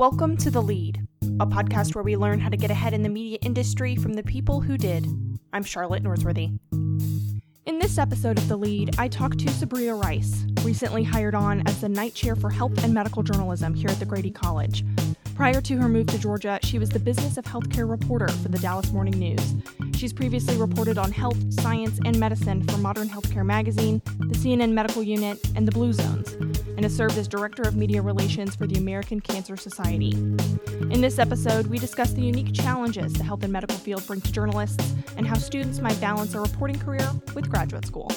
Welcome to The Lead, a podcast where we learn how to get ahead in the media industry from the people who did. I'm Charlotte Norsworthy. In this episode of The Lead, I talked to Sabriya Rice, recently hired on as the Knight chair for health and medical journalism here at the Grady College. Prior to her move to Georgia, she was the business of healthcare reporter for the Dallas Morning News. She's previously reported on health, science, and medicine for Modern Healthcare Magazine, the CNN Medical Unit, and the Blue Zones, and has served as Director of Media Relations for the American Cancer Society. In this episode, we discuss the unique challenges the health and medical field brings to journalists and how students might balance a reporting career with graduate school.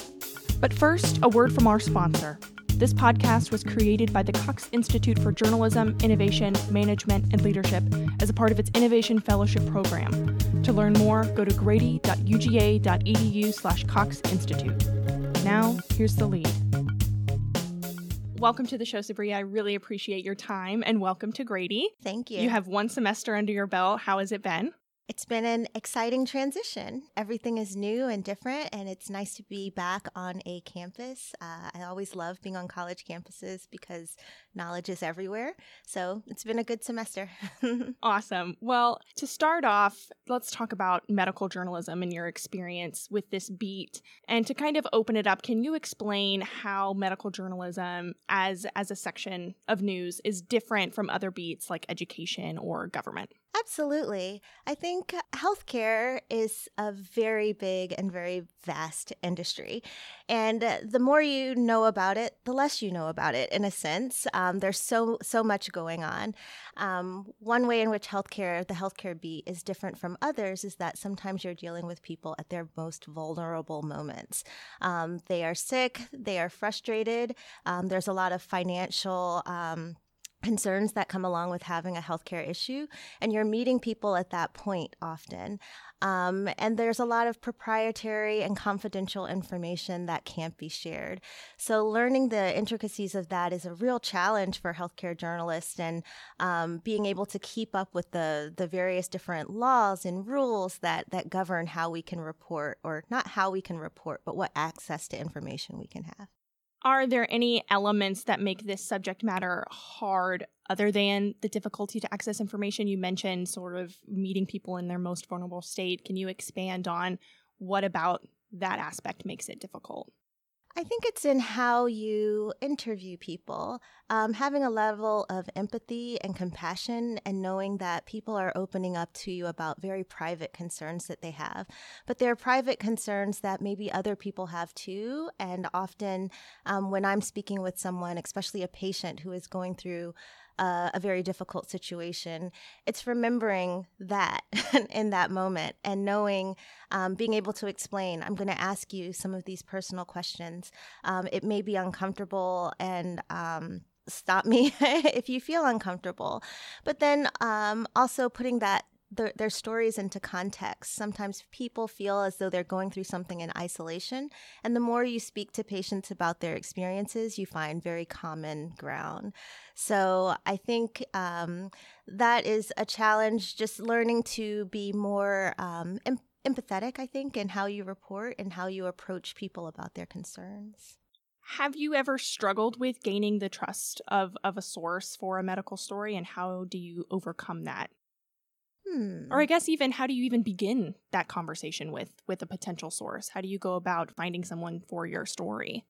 But first, a word from our sponsor. This podcast was created by the Cox Institute for Journalism, Innovation, Management, and Leadership as a part of its Innovation Fellowship Program. To learn more, go to grady.uga.edu slash Cox Institute. Now, here's the lead. Welcome to the show, Sabriya. I really appreciate your time and welcome to Grady. Thank you. You have one semester under your belt. How has it been? It's been an exciting transition. Everything is new and different, and it's nice to be back on a campus. Uh, I always love being on college campuses because knowledge is everywhere. So it's been a good semester. awesome. Well, to start off, let's talk about medical journalism and your experience with this beat. And to kind of open it up, can you explain how medical journalism as as a section of news is different from other beats like education or government? Absolutely. I think healthcare is a very big and very vast industry. And the more you know about it, the less you know about it, in a sense. Um, there's so, so much going on. Um, one way in which healthcare, the healthcare beat, is different from others is that sometimes you're dealing with people at their most vulnerable moments. Um, they are sick, they are frustrated, um, there's a lot of financial um, concerns that come along with having a healthcare issue, and you're meeting people at that point often. Um, and there's a lot of proprietary and confidential information that can't be shared. So, learning the intricacies of that is a real challenge for healthcare journalists, and um, being able to keep up with the, the various different laws and rules that, that govern how we can report, or not how we can report, but what access to information we can have. Are there any elements that make this subject matter hard other than the difficulty to access information? You mentioned sort of meeting people in their most vulnerable state. Can you expand on what about that aspect makes it difficult? I think it's in how you interview people. Um, having a level of empathy and compassion, and knowing that people are opening up to you about very private concerns that they have. But they're private concerns that maybe other people have too. And often, um, when I'm speaking with someone, especially a patient who is going through uh, a very difficult situation. It's remembering that in that moment and knowing, um, being able to explain, I'm going to ask you some of these personal questions. Um, it may be uncomfortable and, um, stop me if you feel uncomfortable. But then um, also putting that their, their stories into context. Sometimes people feel as though they're going through something in isolation. And the more you speak to patients about their experiences, you find very common ground. So I think um, that is a challenge, just learning to be more um, em- empathetic, I think, in how you report and how you approach people about their concerns. Have you ever struggled with gaining the trust of, of a source for a medical story, and how do you overcome that? Hmm. Or I guess even how do you even begin that conversation with with a potential source? How do you go about finding someone for your story?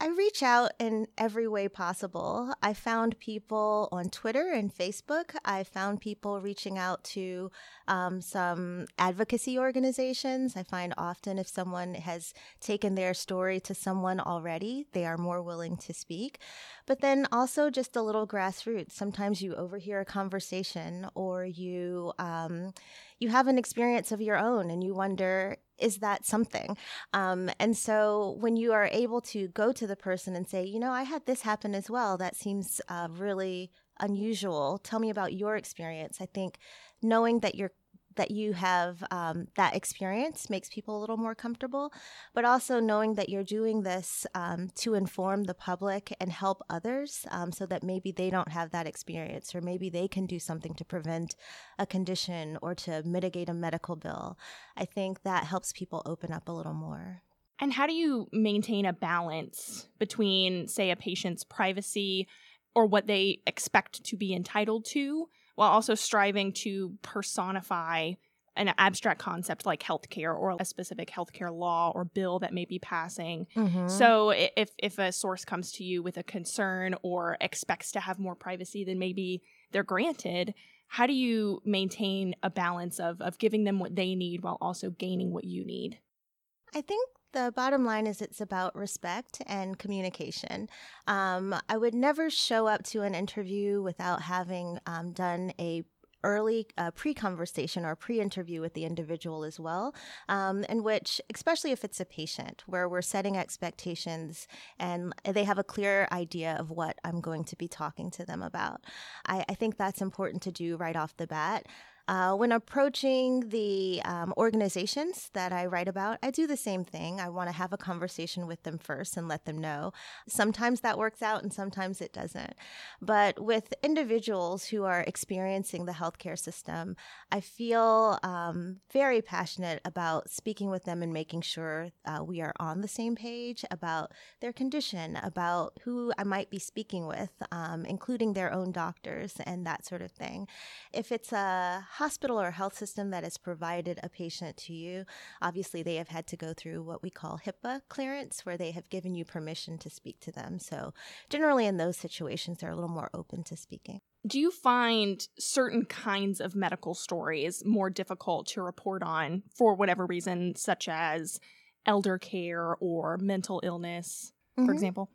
I reach out in every way possible. I found people on Twitter and Facebook. I found people reaching out to um, some advocacy organizations. I find often if someone has taken their story to someone already, they are more willing to speak. But then also just a little grassroots. Sometimes you overhear a conversation or you um, you have an experience of your own and you wonder is that something? Um, and so when you are able to go to the person and say, you know, I had this happen as well, that seems uh, really unusual. Tell me about your experience. I think knowing that you're that you have um, that experience makes people a little more comfortable, but also knowing that you're doing this um, to inform the public and help others um, so that maybe they don't have that experience or maybe they can do something to prevent a condition or to mitigate a medical bill. I think that helps people open up a little more. And how do you maintain a balance between, say, a patient's privacy or what they expect to be entitled to while also striving to personify an abstract concept like healthcare or a specific healthcare law or bill that may be passing. Mm-hmm. So if if a source comes to you with a concern or expects to have more privacy than maybe they're granted, how do you maintain a balance of of giving them what they need while also gaining what you need? I think the bottom line is it's about respect and communication. Um, I would never show up to an interview without having um, done a early uh, pre-conversation or pre-interview with the individual as well um, in which especially if it's a patient where we're setting expectations and they have a clear idea of what i'm going to be talking to them about I, I think that's important to do right off the bat uh, when approaching the um, organizations that I write about, I do the same thing. I want to have a conversation with them first and let them know. Sometimes that works out and sometimes it doesn't. But with individuals who are experiencing the healthcare system, I feel um, very passionate about speaking with them and making sure uh, we are on the same page about their condition, about who I might be speaking with, um, including their own doctors and that sort of thing. If it's a hospital or health system that has provided a patient to you, obviously they have had to go through what we call HIPAA clearance, where they have given you permission to speak to them. So, generally, in those situations, they're a little more open to speaking. Do you find certain kinds of medical stories more difficult to report on for whatever reason, such as elder care or mental illness, for mm-hmm. example?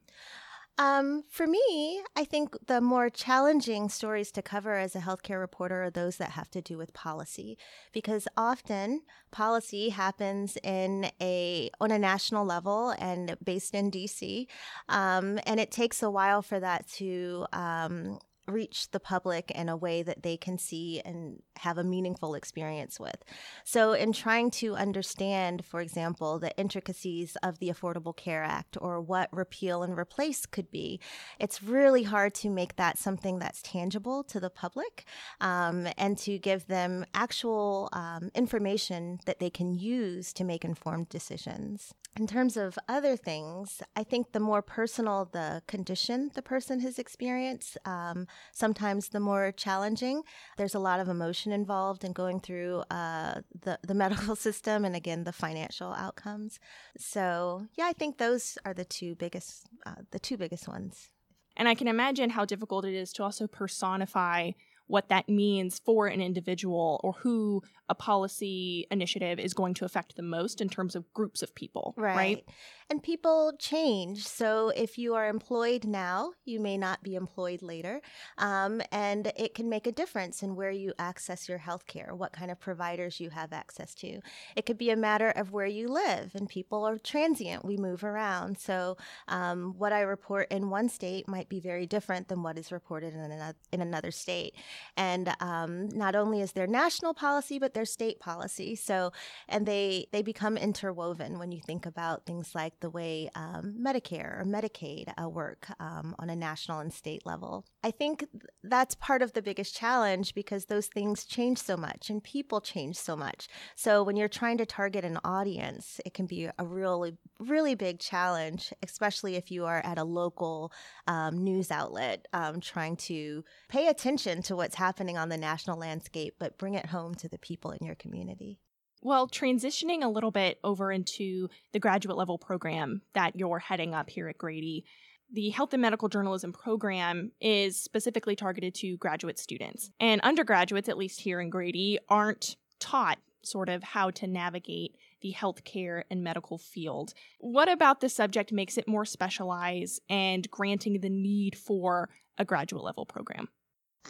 Um, for me, I think the more challenging stories to cover as a healthcare reporter are those that have to do with policy, because often policy happens in a on a national level and based in DC, um, and it takes a while for that to um, reach the public in a way that they can see and have a meaningful experience with. So, in trying to understand, for example, the intricacies of the Affordable Care Act or what repeal and replace could be, it's really hard to make that something that's tangible to the public um, and to give them actual um, information that they can use to make informed decisions. In terms of other things, I think the more personal the condition the person has experienced, um, sometimes the more challenging. There's a lot of emotion involved in going through uh, the, the medical system and again, the financial outcomes. So, yeah, I think those are the two biggest, uh, the two biggest ones. And I can imagine how difficult it is to also personify what that means for an individual or who a policy initiative is going to affect the most in terms of groups of people, right? right? And people change. So if you are employed now, you may not be employed later. Um, and it can make a difference in where you access your health care, what kind of providers you have access to. It could be a matter of where you live, and people are transient. We move around. So um, what I report in one state might be very different than what is reported in another, state. And um, not only is there national policy, but there's state policy. So, and they, they become interwoven when you think about things like the way um, Medicare or Medicaid uh, work um, on a national and state level. I think that's part of the biggest challenge because those things change so much and people change so much. So when you're trying to target an audience, it can be a really, really big challenge, especially if you are at a local um, news outlet um, trying to pay attention to what's happening on the national landscape, but bring it home to the people in your community. Well, transitioning a little bit over into the graduate level program that you're heading up here at Grady, the Health and Medical Journalism program is specifically targeted to graduate students. And undergraduates, at least here in Grady, aren't taught sort of how to navigate the healthcare and medical field. What about the subject makes it more specialized and granting the need for a graduate level program?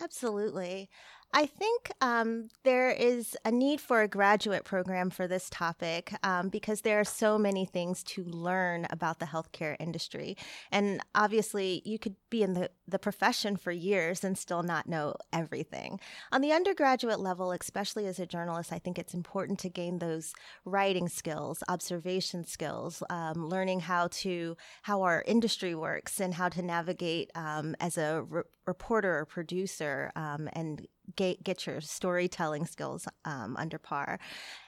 Absolutely. I think um, there is a need for a graduate program for this topic um, because there are so many things to learn about the healthcare industry. And obviously, you could be in the, the profession for years and still not know everything. On the undergraduate level, especially as a journalist, I think it's important to gain those writing skills, observation skills, um, learning how to how our industry works and how to navigate um, as a re- reporter or producer um, and get, get your storytelling skills um, under par.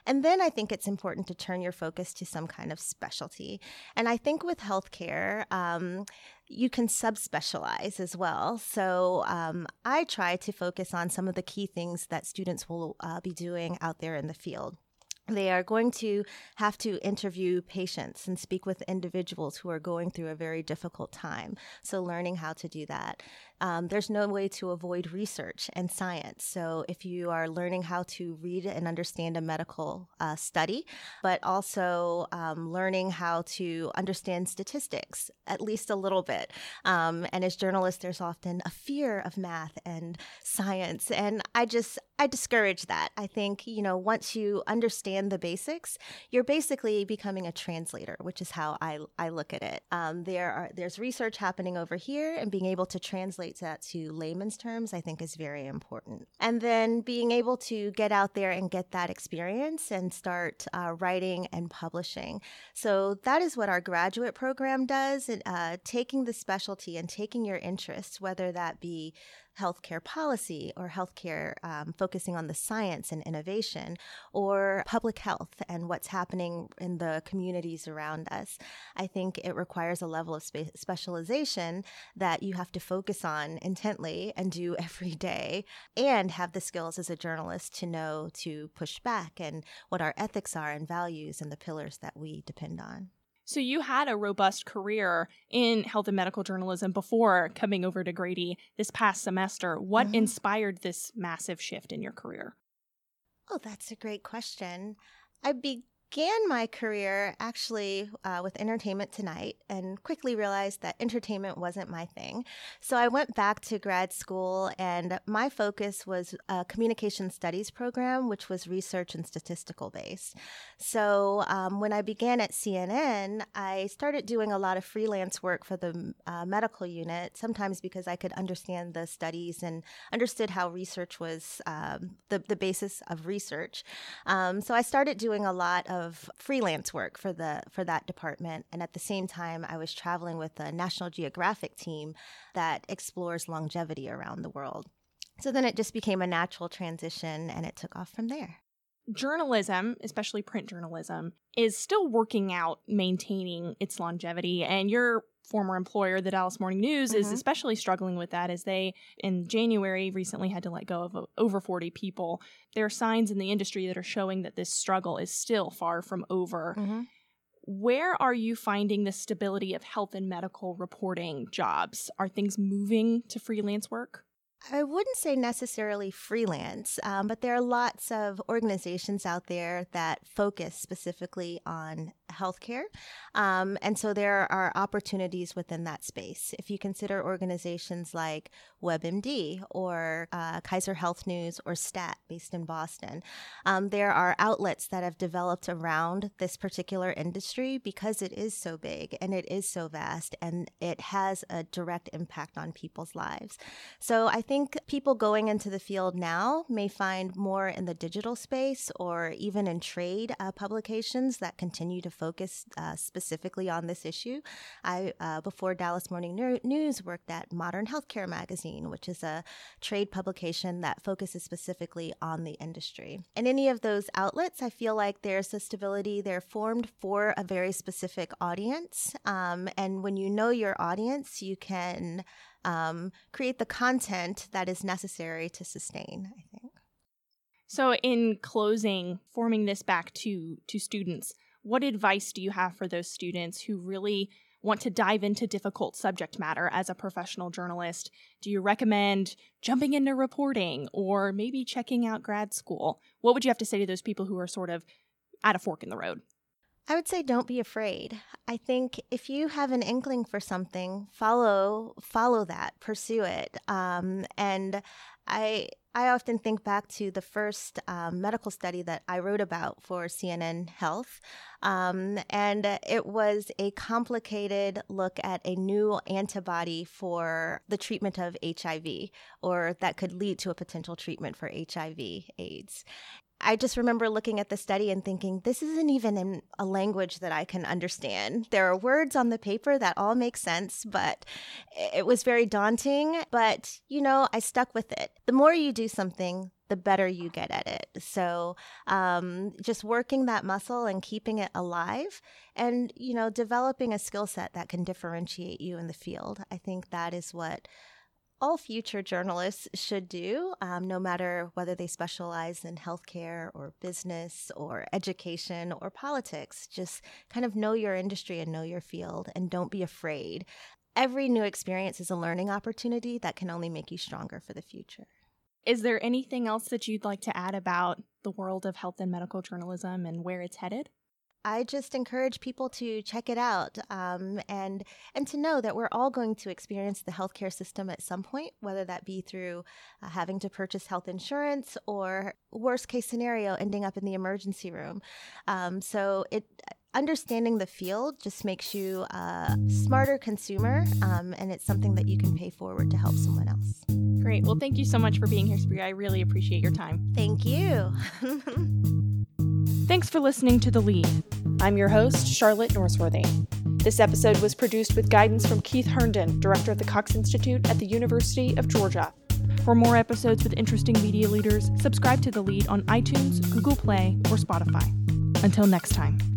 And then I think it's important to turn your focus to some kind of specialty. And I think with healthcare, um, you can subspecialize as well. So um, I try to focus on some of the key things that students will uh, be doing out there in the field they are going to have to interview patients and speak with individuals who are going through a very difficult time. So, learning how to do that. Um, there's no way to avoid research and science. So, if you are learning how to read and understand a medical uh, study, but also um, learning how to understand statistics, at least a little bit. Um, and as journalists, there's often a fear of math and science. And I just, I discourage that. I think, you know, once you understand the basics, you're basically becoming a translator, which is how I, I look at it. Um, there are, there's research happening over here, and being able to translate that to layman's terms, I think is very important. And then being able to get out there and get that experience and start uh, writing and publishing. So that is what our graduate program does, uh, taking the specialty and taking your interests, whether that be healthcare policy or healthcare um, focusing on the science and innovation or public health and what's happening in the communities around us. I think it requires a level of spe- specialization that you have to focus on intently and do every day and have the skills as a journalist to know to push back and what our ethics are and values and the pillars that we depend on. So you had a robust career in health and medical journalism before coming over to Grady this past semester. What mm-hmm. inspired this massive shift in your career? Oh, that's a great question. I'd be- began my career actually uh, with Entertainment Tonight and quickly realized that entertainment wasn't my thing. So I went back to grad school, and my focus was a communication studies program, which was research and statistical based. So um, when I began at CNN, I started doing a lot of freelance work for the uh, medical unit, sometimes because I could understand the studies and understood how research was um, the, the basis of research. Um, so I started doing a lot of of freelance work for the for that department and at the same time I was traveling with a National Geographic team that explores longevity around the world. So then it just became a natural transition and it took off from there. Journalism, especially print journalism, is still working out maintaining its longevity and you're former employer, the Dallas Morning News, mm-hmm. is especially struggling with that as they, in January, recently had to let go of over 40 people. There are signs in the industry that are showing that this struggle is still far from over. Mm-hmm. Where are you finding the stability of health and medical reporting jobs? Are things moving to freelance work? I wouldn't say necessarily freelance, um, but there are lots of organizations out there that focus specifically on healthcare. Um, and so there are opportunities within that space. If you consider organizations like WebMD or uh, Kaiser Health News or STAT based in Boston, um, there are outlets that have developed around this particular industry because it is so big and it is so vast and it has a direct impact on people's lives. So I think people going into the field now may find more in the digital space or even in trade uh, publications that continue to focus uh, specifically on this issue. I, uh, before Dallas Morning News, worked at Modern Healthcare Magazine, which is a trade publication that focuses specifically on the industry. In any of those outlets, I feel like there's a stability. They're formed for a very specific audience. Um, and when you know your audience, you can um, create the content that is necessary to sustain, I think. So, in closing, forming this back to to students, what advice do you have for those students who really want to dive into difficult subject matter as a professional journalist? Do you recommend jumping into reporting or maybe checking out grad school? What would you have to say to those people who are sort of at a fork in the road? I would say don't be afraid. I think if you have an inkling for something, follow follow that, pursue it. Um, and I I often think back to the first um, medical study that I wrote about for CNN Health, um, and it was a complicated look at a new antibody for the treatment of HIV, or that could lead to a potential treatment for HIV/AIDS. I just remember looking at the study and thinking, this isn't even in a language that I can understand. There are words on the paper that all make sense, but it was very daunting. But, you know, I stuck with it. The more you do something, the better you get at it. So, um, just working that muscle and keeping it alive, and you know, developing a skill set that can differentiate you in the field. I think that is what all future journalists should do, um, no matter whether they specialize in healthcare or business or education or politics. Just kind of know your industry and know your field and don't be afraid. Every new experience is a learning opportunity that can only make you stronger for the future. Is there anything else that you'd like to add about the world of health and medical journalism and where it's headed? I just encourage people to check it out um, and and to know that we're all going to experience the healthcare system at some point, whether that be through uh, having to purchase health insurance or worst case scenario ending up in the emergency room. Um, so it understanding the field just makes you a smarter consumer, um, and it's something that you can pay forward to help someone else. Great. Well, thank you so much for being here, Sabriya. I really appreciate your time. Thank you. Thanks for listening to The Lead. I'm your host, Charlotte Norsworthy. This episode was produced with guidance from Keith Herndon, director of the Cox Institute at the University of Georgia. For more episodes with interesting media leaders, subscribe to The Lead on iTunes, Google Play, or Spotify. Until next time.